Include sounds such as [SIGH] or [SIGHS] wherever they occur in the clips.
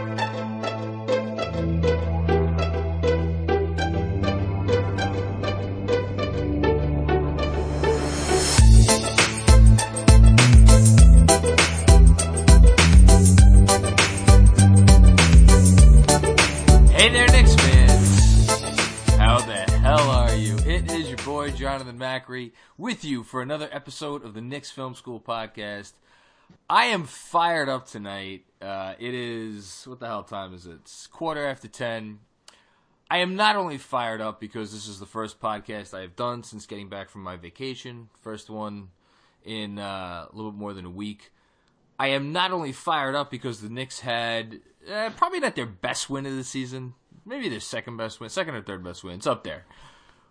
Hey there, Knicks fans. How the hell are you? It is your boy Jonathan Macri with you for another episode of the Knicks Film School podcast. I am fired up tonight. Uh, it is what the hell time is it? It's quarter after ten. I am not only fired up because this is the first podcast I have done since getting back from my vacation, first one in uh, a little bit more than a week. I am not only fired up because the Knicks had uh, probably not their best win of the season, maybe their second best win, second or third best win. It's up there.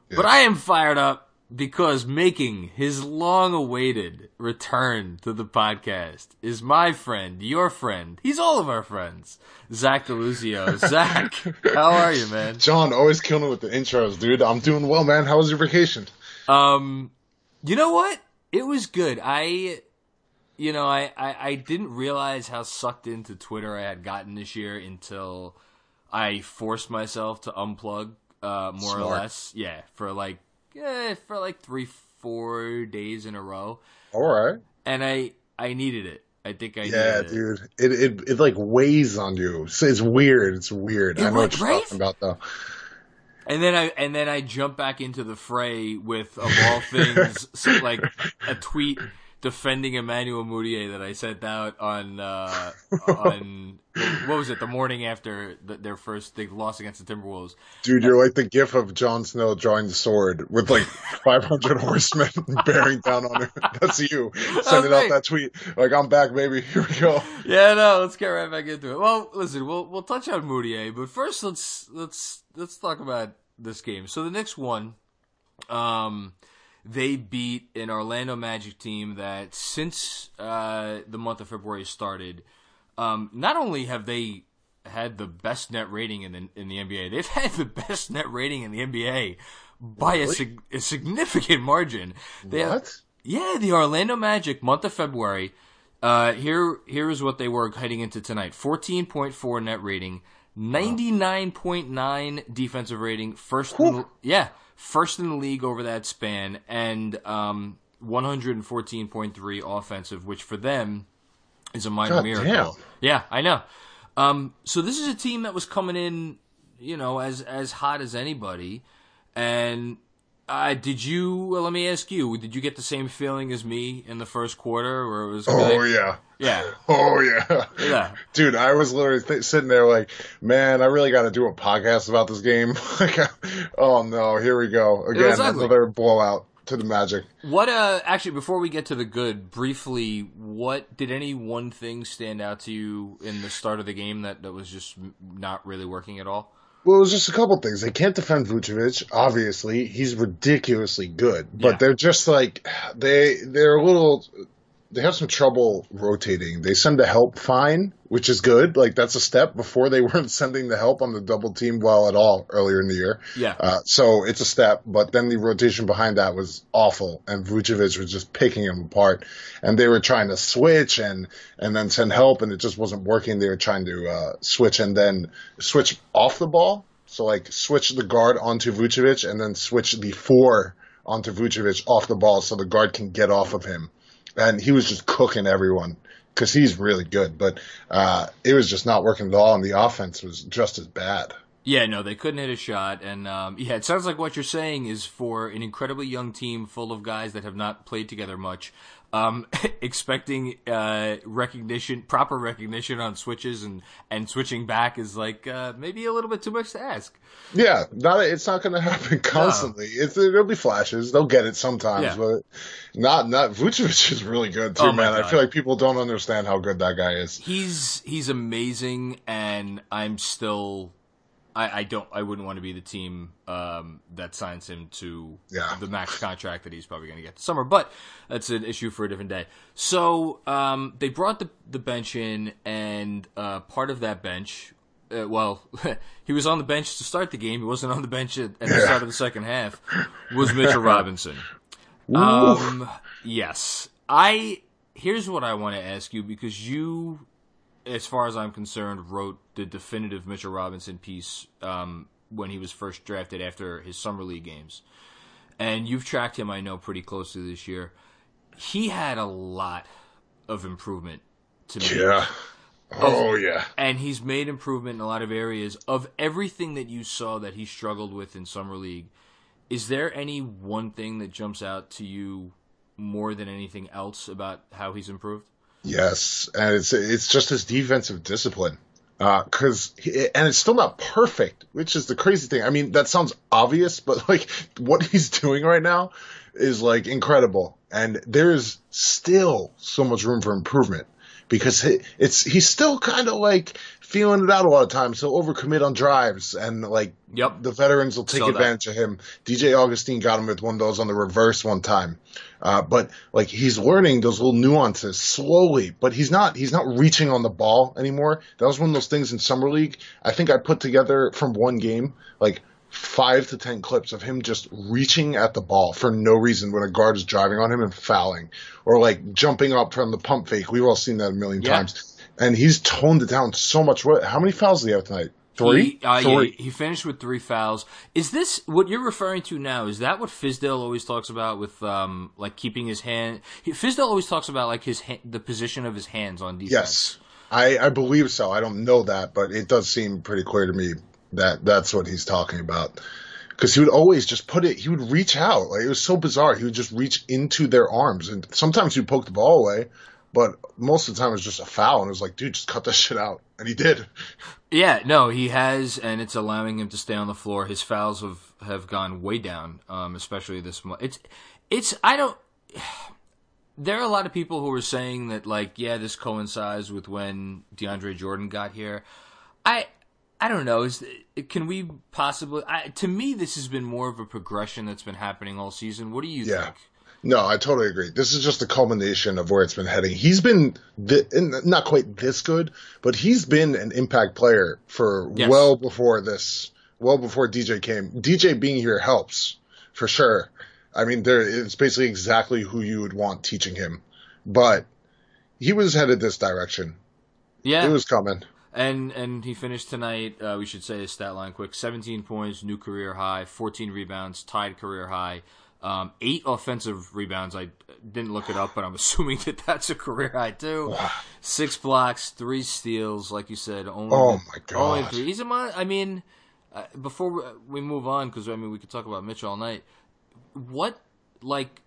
But I am fired up because making his long awaited return to the podcast is my friend, your friend. He's all of our friends. Zach DiLuzio. [LAUGHS] Zach, how are you, man? Jon, always killing it with the intros, dude. I'm doing well, man. How was your vacation? Um, you know what? It was good. I, you know, I, I, I didn't realize how sucked into Twitter I had gotten this year until I forced myself to unplug, uh, more or less. Yeah, for like, eh, for like three, four days in a row, All right. and I, I needed it. I think I Yeah, needed it. dude. It, it it like weighs on you. It's, it's weird. It's weird. Yeah, I know what you're right? talking about, though. And then I and then I jump back into the fray with of all things [LAUGHS] like a tweet defending Emmanuel Mudiay that I sent out on uh, [LAUGHS] on what was it the morning after the, their first they lost against the Timberwolves. Dude, you're like the gif of Jon Snow drawing the sword with like [LAUGHS] 500 horsemen [LAUGHS] bearing down on him. That's you sending Okay. out that tweet. Like, I'm back, baby. Here we go. Yeah, no, let's get right back into it. Well, listen, we'll we'll touch on Mudiay, but first let's let's let's talk about this game. So the Knicks won. Um, they beat an Orlando Magic team that since uh, the month of February started, um, not only have they had the best net rating in the in the NBA, they've [LAUGHS] had the best net rating in the NBA by a, sig- a significant margin. They have- yeah, the Orlando Magic, month of February. Uh, here, here is what they were heading into tonight: fourteen point four net rating, ninety nine point nine defensive rating, first, in yeah, first in the league over that span, and um, one hundred and fourteen point three offensive, which for them is a minor God miracle. damn. Yeah, I know. Um, so this is a team that was coming in, you know, as as hot as anybody. And uh, did you? Well, let me ask you: Did you get the same feeling as me in the first quarter, where it was? Oh, like- yeah. Yeah, [LAUGHS] Oh, yeah. yeah. Dude, I was literally th- sitting there like, man, I really got to do a podcast about this game. [LAUGHS] like, oh no, here we go again, another blowout to the Magic. What? Uh, actually, before we get to the good, briefly, what did any one thing stand out to you in the start of the game that that was just not really working at all? Well, it was just a couple things. They can't defend Vucevic. Obviously, he's ridiculously good, but Yeah. they're just like they they're a little. They have some trouble rotating. They send the help fine, which is good. Like that's a step. Before they [LAUGHS] weren't sending the help on the double team well at all earlier in the year. Yeah. Uh, so it's a step, but then the rotation behind that was awful, and Vucevic was just picking them apart. And they were trying to switch and and then send help, and it just wasn't working. They were trying to uh, switch and then switch off the ball, so like switch the guard onto Vucevic, and then switch the four onto Vucevic off the ball, so the guard can get off of him. And he was just cooking everyone because he's really good, but uh, it was just not working at all, and the offense was just as bad. Yeah, no, they couldn't hit a shot, and um, yeah, it sounds like what you're saying is for an incredibly young team full of guys that have not played together much, um, [LAUGHS] expecting uh, recognition, proper recognition on switches and and switching back is like uh, maybe a little bit too much to ask. Yeah, not it's not going [LAUGHS] to happen constantly. It's there'll be flashes. They'll get it sometimes, Yeah. but not not Vucevic is really good too, Oh man. I feel like people don't understand how good that guy is. He's he's amazing, and I'm still. I, I don't. I wouldn't want to be the team um, that signs him to Yeah. the max contract that he's probably going to get this summer. But that's an issue for a different day. So um, they brought the the bench in, and uh, part of that bench. Uh, well, [LAUGHS] he was on the bench to start the game. He wasn't on the bench at, at the start of the second half. Was Mitchell Robinson? [LAUGHS] Um, yes. I here's what I want to ask you because you as far as I'm concerned, wrote the definitive Mitchell Robinson piece um, when he was first drafted after his summer league games. And you've tracked him, I know, pretty closely this year. He had a lot of improvement to me. Yeah. Oh yeah. And he's made improvement in a lot of areas. Of everything that you saw that he struggled with in summer league, is there any one thing that jumps out to you more than anything else about how he's improved? Yes, and it's it's just his defensive discipline. Because uh, and it's still not perfect, which is the crazy thing. I mean, that sounds obvious, but [LAUGHS] like what he's doing right now is like incredible, and there's still so much room for improvement because it's he's still kind of like feeling it out a lot of times. He'll overcommit on drives, and like yep. the veterans will take advantage that. of him. DJ Augustin got him with one of those on the reverse one time, uh, but like he's learning those little nuances slowly. But he's not he's not reaching on the ball anymore. That was one of those things in summer league. I think I put together from one game like five to ten clips of him just reaching at the ball for no reason when a guard is driving on him and fouling, or like jumping up from the pump fake. We've all seen that a million yeah. times. And he's toned it down so much. What? How many fouls did he have tonight? Three. He, uh, three. Yeah, he finished with three fouls. Is this what you're referring to now? Is that what Fizdale always talks about with um like keeping his hand? He, Fizdale always talks about like his ha- the position of his hands on defense. Yes. I, I believe so. I don't know that, but it does seem pretty clear to me that that's what he's talking about. Because he would always just put it, he would reach out. Like it was so bizarre. He would just reach into their arms, and sometimes he'd poke the ball away, but most of the time it was just a foul. And it was like, dude, just cut that [LAUGHS] shit out, and he did. Yeah, no, he has, and it's allowing him to stay on the floor. His fouls have have gone way down, um, especially this month. It's it's I don't. [SIGHS] There are a lot of people who are saying that like, yeah, this coincides with when DeAndre Jordan got here. I I don't know. Is can we possibly? I, to me, this has been more of a progression that's been happening all season. What do you yeah. think? No, I totally agree. This is just a culmination of where it's been heading. He's been th- not quite this good, but he's been an impact player for yes. well before this, well before DJ came. DJ being here helps for sure. I mean, there it's basically exactly who you would want teaching him, but he was headed this direction. Yeah, it was coming. And and he finished tonight. Uh, we should say his stat line quick: 17 points, new career high, 14 rebounds, tied career high, um, eight offensive rebounds. I didn't look it up, but I'm [LAUGHS] assuming that that's a career high too. Six blocks, three steals, like you said. Only oh my god! Only three. He's a mon- I mean, uh, before we move on, because I mean we could talk about Mitch all night. What like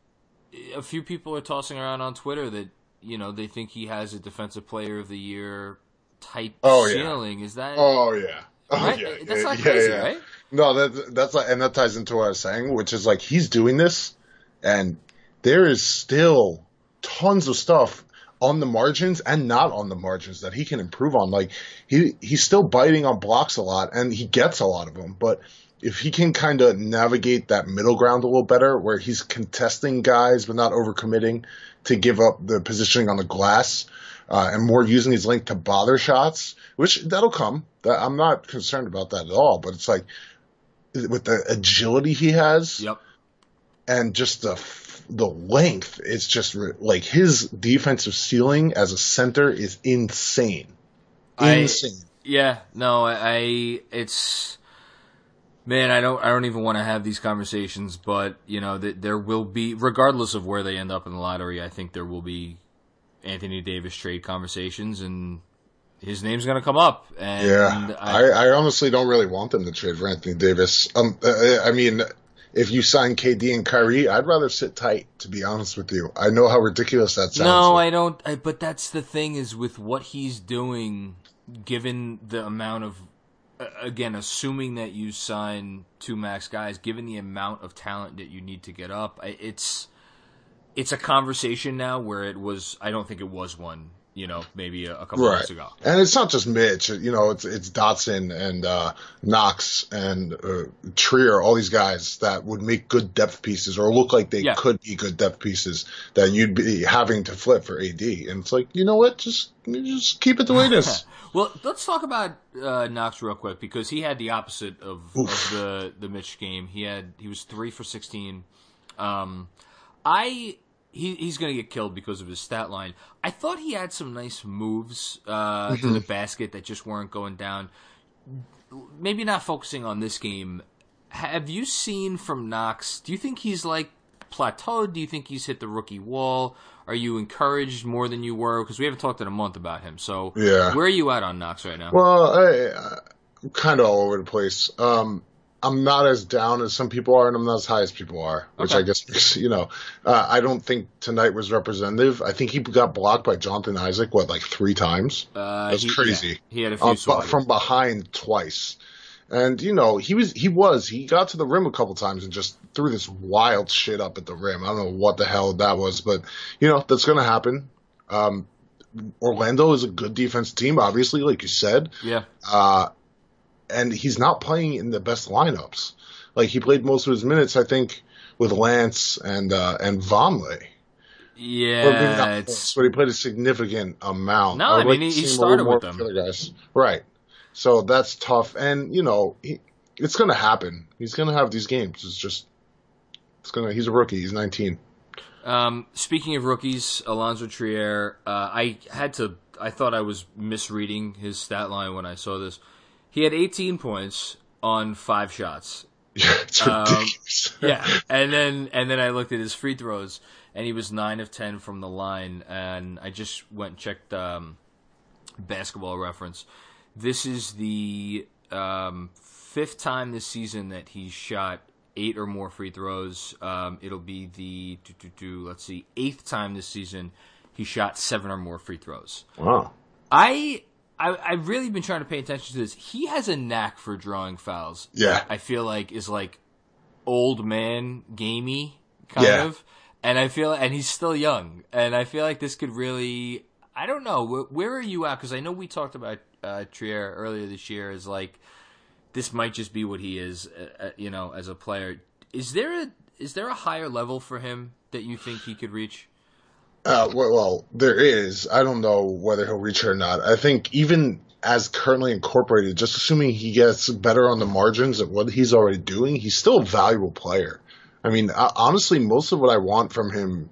a few people are tossing around on Twitter that you know they think he has a defensive player of the year type oh, ceiling. Yeah. Is that? Oh yeah. Oh, right? yeah. That's not yeah, crazy, yeah. right? No, that that's like, and that ties into what I was saying, which is like he's doing this, and there is still tons of stuff on the margins and not on the margins that he can improve on. Like he he's still biting on blocks a lot, and he gets a lot of them, but if he can kind of navigate that middle ground a little better, where he's contesting guys but not overcommitting to give up the positioning on the glass, uh, and more using his length to bother shots, which that'll come. I'm not concerned about that at all. But it's like with the agility he has, yep, and just the the length, it's just like his defensive ceiling as a center is insane. Insane. I, yeah, no, I it's man, I don't I don't even want to have these conversations, but you know that there will be regardless of where they end up in the lottery, I think there will be Anthony Davis trade conversations, and his name's going to come up. And yeah, I, I, I, honestly don't really want them to trade for Anthony Davis. Um, uh, I mean, if you sign KD and Kyrie, I'd rather sit tight. To be honest with you, I know how ridiculous that sounds. No, I don't. I, but that's the thing is with what he's doing, given the amount of. Again, assuming that you sign two max guys, given the amount of talent that you need to get up, it's it's a conversation now where it was. I don't think it was one. You know, maybe a, a couple right. months ago. And it's not just Mitch. You know, it's it's Dotson and uh, Knox and uh, Trier, all these guys that would make good depth pieces or look like they yeah. could be good depth pieces that you'd be having to flip for AD. And it's like, you know what? Just just keep it the way it is. [LAUGHS] well, let's talk about uh, Knox real quick because he had the opposite of, of, the the Mitch game. He had he was three for sixteen. Um, I he, he's going to get killed because of his stat line. I thought he had some nice moves uh, Mm-hmm. to the basket that just weren't going down. Maybe not focusing on this game. Have you seen from Knox? Do you think he's like plateaued? Do you think he's hit the rookie wall? Are you encouraged more than you were? Because we haven't talked in a month about him. So Yeah. where are you at on Knox right now? Well, I, I'm kind of all over the place. Um, I'm not as down as some people are, and I'm not as high as people are, which Okay. I guess you know. Uh, I don't think tonight was representative. I think he got blocked by Jonathan Isaac what like three times, Uh, That's he- crazy. yeah, he had a few uh, but from behind twice. And you know he was he was he got to the rim a couple times and just threw this wild shit up at the rim. I don't know what the hell that was, but you know that's gonna happen. Um, Orlando is a good defense team, obviously, like you said. yeah. Uh, and he's not playing in the best lineups. Like he played most of his minutes, I think, with Lance and uh, and Vonleh. Yeah, it's but he played a significant amount. No, I I mean, like he- he see him a started with them. guys, right? So that's tough, and you know, he, it's going to happen. He's going to have these games. It's just, it's gonna. He's a rookie. He's 19. Um, speaking of rookies, Allonzo Trier, uh, I had to. I thought I was misreading his stat line when I saw this. He had 18 points on five shots. [LAUGHS] Um. [LAUGHS] Yeah, and then and then I looked at his free throws, and he was nine of ten from the line. And I just went and checked um, Basketball Reference. This is the um, fifth time this season that he shot eight or more free throws. Um, it'll be the do, do, do, let's see eighth time this season he shot seven or more free throws. wow. I. I, I've really been trying to pay attention to this. He has a knack for drawing fouls. Yeah. I feel like is like old man gamey kind Yeah. of, and I feel and he's still young, and I feel like this could really. I don't know where, where are you at? Because I know we talked about uh, Trier earlier this year is like this might just be what he is, uh, uh, you know, as a player. Is there a is there a higher level for him that you think he could reach? Uh, well, there is. I don't know whether he'll reach it or not. I think even as currently incorporated, just assuming he gets better on the margins at what he's already doing, he's still a valuable player. I mean, honestly, most of what I want from him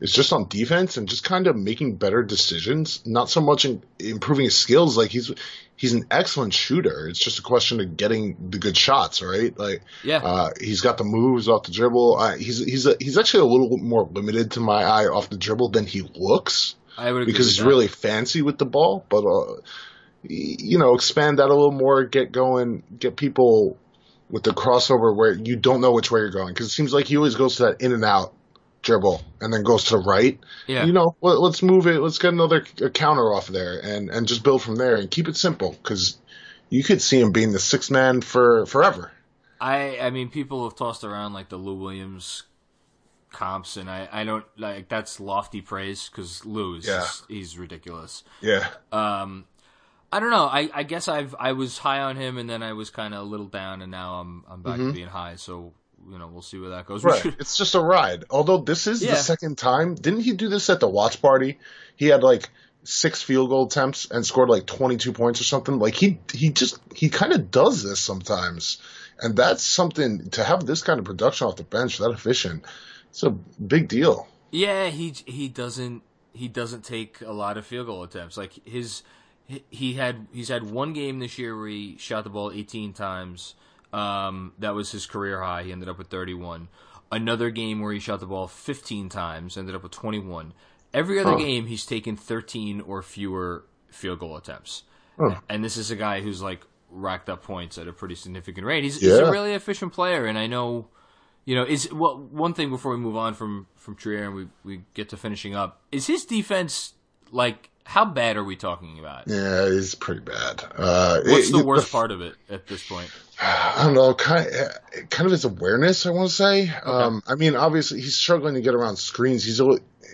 is just on defense and just kind of making better decisions. Not so much in improving his skills. Like he's he's an excellent shooter. It's just a question of getting the good shots, right? Like Yeah, uh, he's got the moves off the dribble. Uh, he's he's a, he's actually a little more limited to my eye off the dribble than he looks I would agree because he's that. really fancy with the ball. But uh, you know, expand that a little more, get going, get people with the crossover where you don't know which way you're going because it seems like he always goes to that in and out dribble and then goes to the right. yeah. You know, let, let's move it. Let's get another counter off there and and just build from there and keep it simple because you could see him being the sixth man for forever. I I mean, people have tossed around like the Lou Williams comps, and I I don't like that's lofty praise because Lou is Yeah. just- he's ridiculous. Yeah. Um, I don't know. I I guess I've I was high on him, and then I was kind of a little down, and now I'm I'm back to being high. So you know, we'll see where that goes. [LAUGHS] Right. should- It's just a ride. Although this is Yeah. the second time. Didn't he do this at the watch party? He had like six field goal attempts and scored like 22 points or something. Like he he just he kind of does this sometimes. And that's something to have this kind of production off the bench, that efficient. It's a big deal. Yeah, he he doesn't he doesn't take a lot of field goal attempts. Like his he- he had he's had one game this year where he shot the ball 18 times. Um, that was his career high. He ended up with 31. Another game where he shot the ball 15 times, ended up with 21. Every other Huh. game he's taken 13 or fewer field goal attempts. Huh. And this is a guy who's like racked up points at a pretty significant rate. He's, he's a really efficient player, and I know you know, is well one thing before we move on from from Trier and we we get to finishing up. Is his defense like how bad are we talking about? Yeah, it's pretty bad. Uh, What's it- the worst part of it at this point? [SIGHS] I don't know, kind of, kind of his awareness. I want to say. Um, I mean, obviously he's struggling to get around screens. He's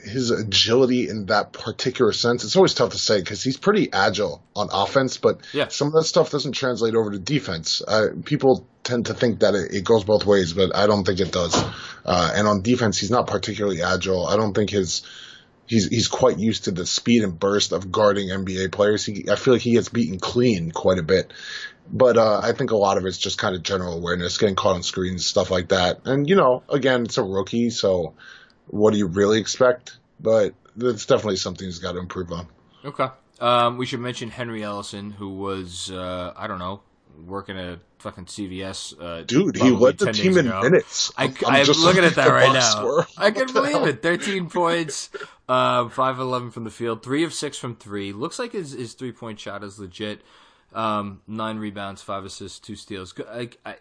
his agility in that particular sense. It's always tough to say because he's pretty agile on offense, but Yeah. some of that stuff doesn't translate over to defense. Uh, people tend to think that it, it goes both ways, but I don't think it does. Uh, and on defense, he's not particularly agile. I don't think his he's he's quite used to the speed and burst of guarding NBA players. He, I feel like he gets beaten clean quite a bit. But uh, I think a lot of it's just kind of general awareness, getting caught on screens, stuff like that. And you know, again, it's a rookie, so what do you really expect? But that's definitely something he's got to improve on. Okay. Um, we should mention Henry Ellenson, who was uh, I don't know working at fucking CVS. Uh, Dude, he led the team in minutes. I, am looking at that right now. Score. I can believe it. 13 points, uh, 5 11 from the field, 3 of 6 from 3. Looks like his, his three point shot is legit. Um, 9 rebounds, 5 assists, 2 steals. I, I,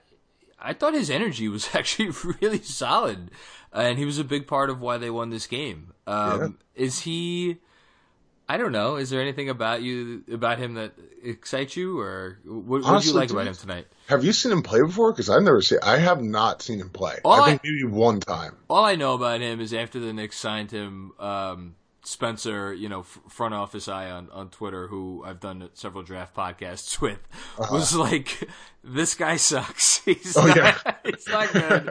I thought his energy was [LAUGHS] actually really solid, and he was a big part of why they won this game. Um, yeah. Is he? I don't know. Is there anything about you about him that excites you, or what, what do you like about him tonight? Have you seen him play before? Because I've never seen. I have not seen him play. All I think I, maybe one time. All I know about him is after the Knicks signed him, um, Spencer, you know, front office eye on, on Twitter, who I've done several draft podcasts [LAUGHS] with, uh-huh. was like, "This guy sucks. [LAUGHS] He's oh, not, yeah. he's not good."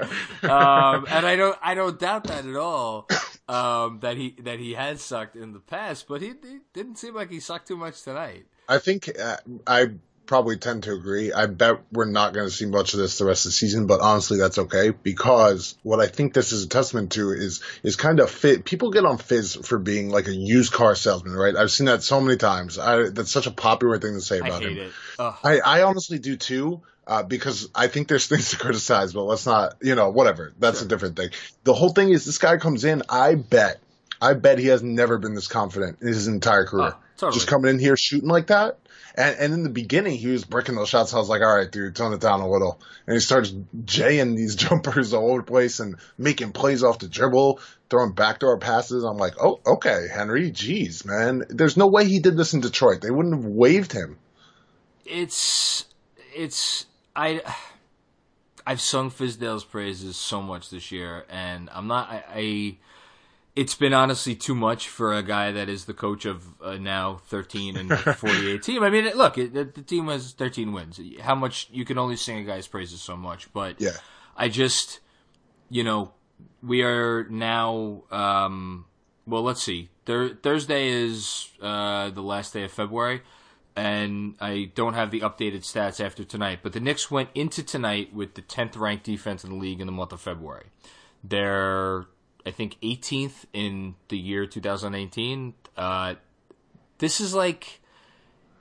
um, and I don't, I don't doubt that at all. [LAUGHS] Um, that he that he has sucked in the past, but he, he, didn't seem like he sucked too much tonight. I think uh, I probably tend to agree. I bet we're not going to see much of this the rest of the season, but honestly, that's okay because what I think this is a testament to is is kind of fit. People get on Fizz for being like a used car salesman, right? I've seen that so many times. I, that's such a popular thing to say about him. I, I honestly do too. Uh, because I think there's [LAUGHS] things to criticize, but let's not, you know, whatever. That's sure. a different thing. The whole thing is this guy comes in. I bet, I bet he has never been this confident in his entire career. Oh, totally. Just coming in here shooting like that. And, and in the beginning, he was breaking those shots. I was like, all right, dude, tone it down a little. And he starts jaying these [LAUGHS] jumpers all over the place and making plays off the dribble, throwing backdoor passes. I'm like, oh, okay, Henry, jeez, man. There's no way he did this in Detroit. They wouldn't have waived him. It's, it's, I, I've sung Fizdale's praises so much this year, and I'm not, I, I it's been honestly too much for a guy that is the coach of a now 13 and [LAUGHS] 48 team. I mean, look, it, the team has 13 wins. How much you can only sing a guy's praises so much, but yeah, I just, you know, we are now. Um, well, let's see. Thur- Thursday is uh, the last day of February, and I don't have the updated stats after tonight. But the Knicks went into tonight with the 10th ranked defense in the league in the month of February. They're I think 18th in the year 2018. Uh, this is like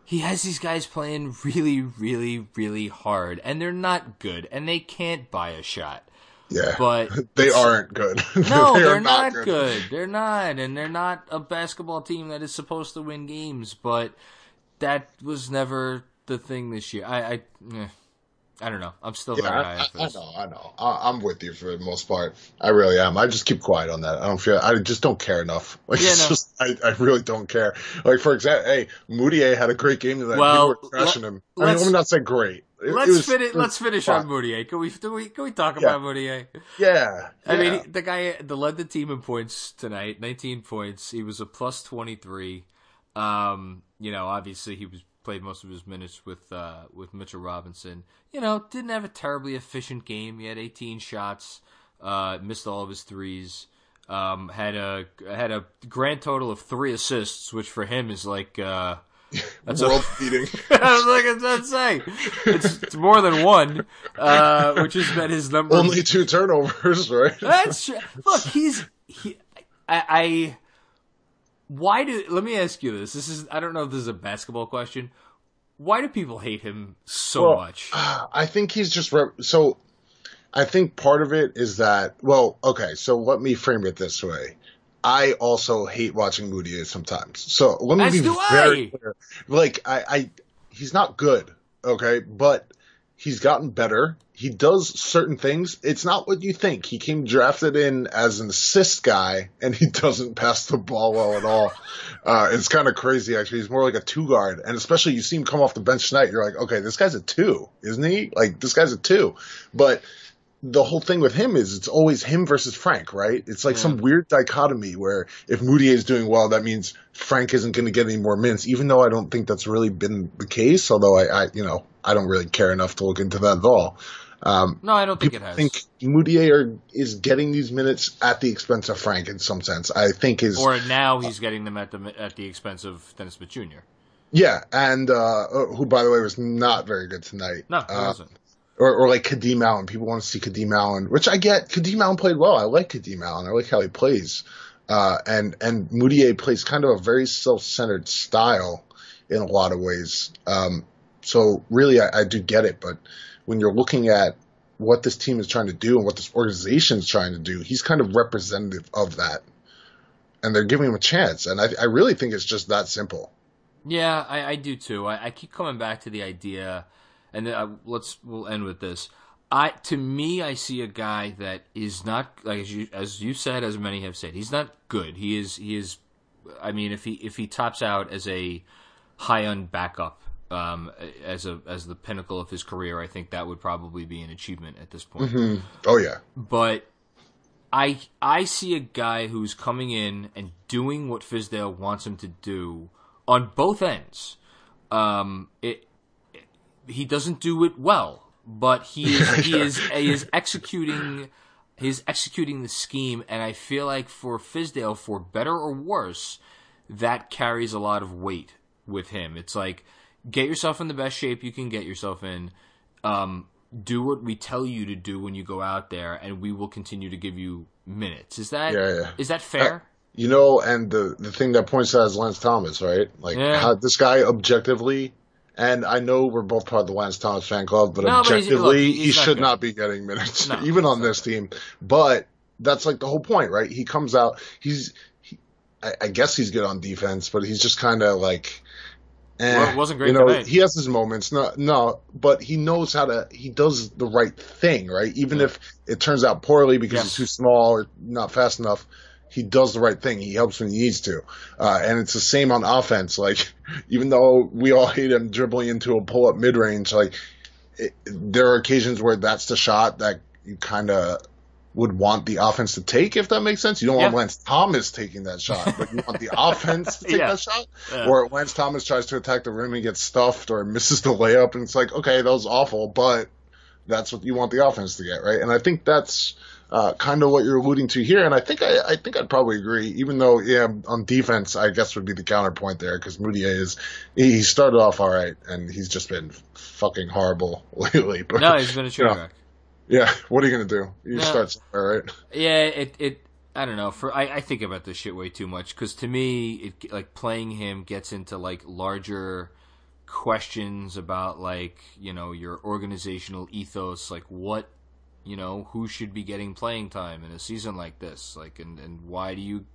he has these guys playing really, really, really hard, and they're not good, and they can't buy a shot. Yeah, but [LAUGHS] they aren't good. [LAUGHS] No, they are not, not good. good. They're not, and they're not a basketball team that is supposed to win games. But that was never the thing this year. I, I eh. I don't know. I'm still yeah, very high. I, I, know. I know. I, am with you for the most part. I really am. I just keep quiet on that. I don't feel. I just don't care enough. [LAUGHS] Like yeah, it's no. just. I, I really don't care. Like for example, hey, Mudiay had a great game tonight. Well, People were him. I mean, let me not say great. It, let's it finish. Let's finish fun. on Mudiay. Can we, we? Can we talk yeah. about Mudiay? Yeah. I yeah. mean, the guy that led the team in points tonight, 19 points. He was a plus 23. Um, you know, obviously he was played most of his minutes with uh, with Mitchell Robinson. You know, didn't have a terribly efficient game. He had 18 shots, uh, missed all of his threes. Um, had a had a grand total of three assists, which for him is like uh, [LAUGHS] that's world [LAUGHS] beating. [LAUGHS] I was like, that's insane. It's, it's more than one, uh, which has been his number. Only two turnovers, right? That's true. Look, he's he. I, I why do let me ask you this? This is I don't know if this is a basketball question. Why do people hate him so well, much? [SIGHS] I think he's just rep- so. I think part of it is that well, okay. So let me frame it this way. I also hate watching Mudiay sometimes. So let me As be very I. clear. Like I, I, he's not good, okay, but he's gotten better he does certain things. It's not what you think. He came drafted in as an assist guy, and he [LAUGHS] doesn't pass the ball well at all. Uh, it's kind of crazy, actually. He's more like a two guard, and especially you see him come off the bench tonight. You're like, okay, this guy's a two, isn't he? Like this guy's a two, but the whole thing with him is it's always him versus Frank, right? It's like yeah. some weird dichotomy where if Mudiay is doing well, that means Frank isn't going to get any more minutes, even though I don't think that's really been the case. Although I, I, you know, I don't really care enough to look into that at all. Um, no, I don't think it has. I think Mudiay is getting these minutes at the expense of Frank in some sense. I think his or now he's getting them at the at the expense of Dennis Smith Jr. Yeah, and uh, uh, who by the way was not very good tonight. No, he uh, wasn't. Or, or like Kadeem Allen. People want to see Kadeem Allen, which I get. Kadeem Allen played well. I like Kadeem Allen. I like how he plays. Uh, and, and Mudiay plays kind of a very self-centered style in a lot of ways. Um, so really, I, I do get it. But when you're looking at what this team is trying to do and what this organization is trying to do, he's kind of representative of that. And they're giving him a chance. And I, I really think it's just that simple. Yeah, I, I do too. I, keep coming back to the idea, and uh, let's we'll end with this. I to me, I see a guy that is not like as you as you said, as many have said, he's not good. He is he is. I mean, if he if he tops out as a high end backup um, as a as the pinnacle of his career, I think that would probably be an achievement at this point. Mm-hmm. Oh yeah, but I I see a guy who's coming in and doing what Fizdale wants him to do on both ends. Um, it, it, he doesn't do it well, but he is [LAUGHS] he is he is executing he's executing the scheme, and I feel like for Fizdale, for better or worse, that carries a lot of weight with him. It's like get yourself in the best shape you can get yourself in. Um, do what we tell you to do when you go out there, and we will continue to give you minutes. Is that yeah, yeah. is that fair? Uh, you know, and the the thing that points out is Lance Thomas, right? Like yeah. how this guy objectively, and I know we're both part of the Lance Thomas fan club, but no, objectively, but he's, look, he's he should not be getting minutes, no, [LAUGHS] even on this team. But that's like the whole point, right? He comes out, he's, he, I, I guess he's good on defense, but he's just kind of like Eh, well, it wasn't great you know. He has his moments, no, no, but he knows how to. He does the right thing, right? Even yeah. if it turns out poorly because yes. he's too small or not fast enough, he does the right thing. He helps when he needs to, uh, and it's the same on offense. Like, [LAUGHS] even though we all hate him dribbling into a pull up mid range, like it, there are occasions where that's the shot that you kind of would want the offense to take, if that makes sense. You don't yeah. want Lance Thomas taking that shot, but you want the [LAUGHS] offense to take yeah. that shot. Yeah. Or Lance Thomas tries to attack the rim and gets stuffed or misses the layup, and it's like, okay, that was awful, but that's what you want the offense to get, right? And I think that's uh, kind of what you're alluding to here. And I think I, I think I'd probably agree, even though, yeah, on defense, I guess would be the counterpoint there because Mudiay is he started off all right, and he's just been fucking horrible [LAUGHS] lately. But, no, he's been a train wreck. Yeah, what are you gonna do? You no, start somewhere, right? Yeah, it it. I don't know. For I, I think about this shit way too much because to me, it like playing him gets into like larger questions about like you know your organizational ethos, like what you know who should be getting playing time in a season like this, like and and why do you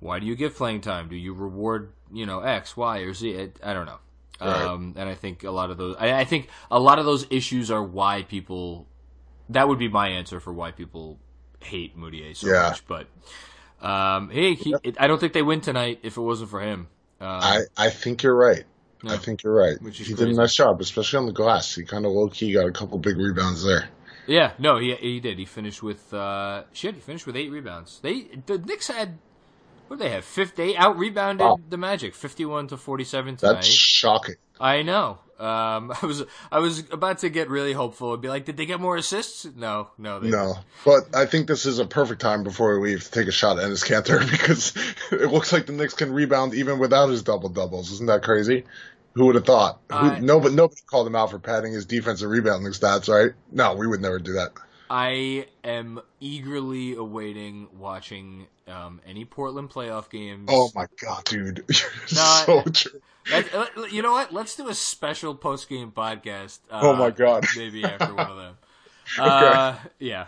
why do you give playing time? Do you reward you know X, Y, or Z? It, I don't know. Right. Um, and I think a lot of those, I, I think a lot of those issues are why people that would be my answer for why people hate Mudiay so yeah. much. But um, hey, he, it, I don't think they win tonight if it wasn't for him. Um, I I think you're right. I think you're right. he crazy. did a nice job, especially on the glass. He kind of low key got a couple big rebounds there. Yeah, no, he he did. He finished with uh, shit. He finished with eight rebounds. They the Knicks had what did they have? Fifth, they out rebounded wow. the Magic, fifty-one to forty-seven tonight. That's shocking. I know. Um, [LAUGHS] I was I was about to get really hopeful and be like, did they get more assists? No, no, no. Didn't. But I think this is a perfect time before we leave to take a shot at Enes Kanter [LAUGHS] because it looks like the Knicks can rebound even without his double doubles. Isn't that crazy? Who would have thought? Uh, Who, nobody, nobody called him out for padding his defensive rebounding stats, right? No, we would never do that. I am eagerly awaiting watching um, any Portland playoff games. Oh my god, dude! [LAUGHS] so true. you know what? Let's do a special post game podcast. Uh, oh my god! [LAUGHS] Maybe after one of them. [LAUGHS] okay. Uh, yeah,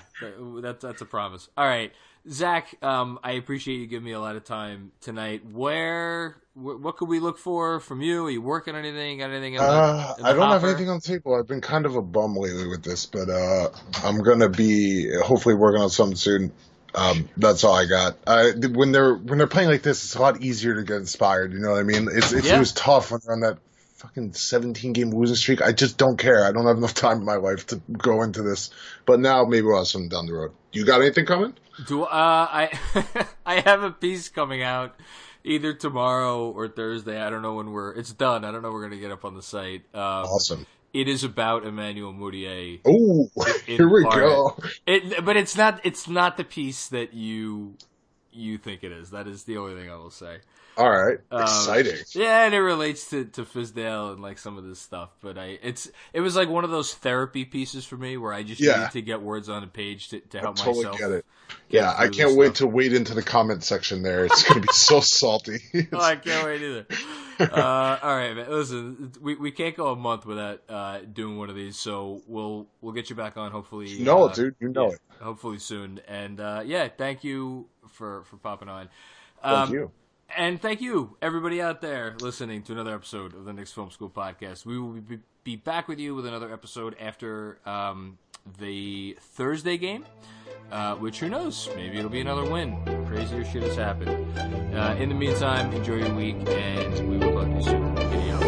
that's that's a promise. All right, Zach. Um, I appreciate you giving me a lot of time tonight. Where, wh- what could we look for from you? Are you working on anything? Got anything? The, uh, I don't hopper? have anything on the table. I've been kind of a bum lately with this, but uh, I'm gonna be hopefully working on something soon. Um, that's all I got. I, when they're when they're playing like this, it's a lot easier to get inspired. You know what I mean? It's, it's yeah. it was tough when they're on that fucking 17 game losing streak. I just don't care. I don't have enough time in my life to go into this. But now maybe we'll have some down the road. You got anything coming? Do uh, I [LAUGHS] I have a piece coming out either tomorrow or Thursday. I don't know when we're. It's done. I don't know. We're gonna get up on the site. Um, awesome. It is about Emmanuel Mudiay. Oh, [LAUGHS] here we part. go. It, but it's not. It's not the piece that you you think it is. That is the only thing I will say. All right, Um, exciting. Yeah, and it relates to to Fizdale and like some of this stuff. But I, it's it was like one of those therapy pieces for me where I just Yeah. needed to get words on a page to, to help totally myself. get it. get Yeah, I can't wait stuff. to wade into the comment section there. It's gonna be so [LAUGHS] salty. [LAUGHS] Oh, I can't wait either. Uh, all right, man. Listen, we, we can't go a month without uh, doing one of these, so we'll we'll get you back on hopefully. You know uh, it, dude. You know yeah, it. Hopefully soon. And uh, yeah, thank you for for popping on. Thank Um, you. And thank you, everybody out there listening to another episode of the Knicks Film School podcast. We will be, be back with you with another episode after um, the Thursday game, uh, which who knows? Maybe it'll be another win. Crazier shit has happened. Uh, in the meantime, enjoy your week, and we will talk to you soon. Video.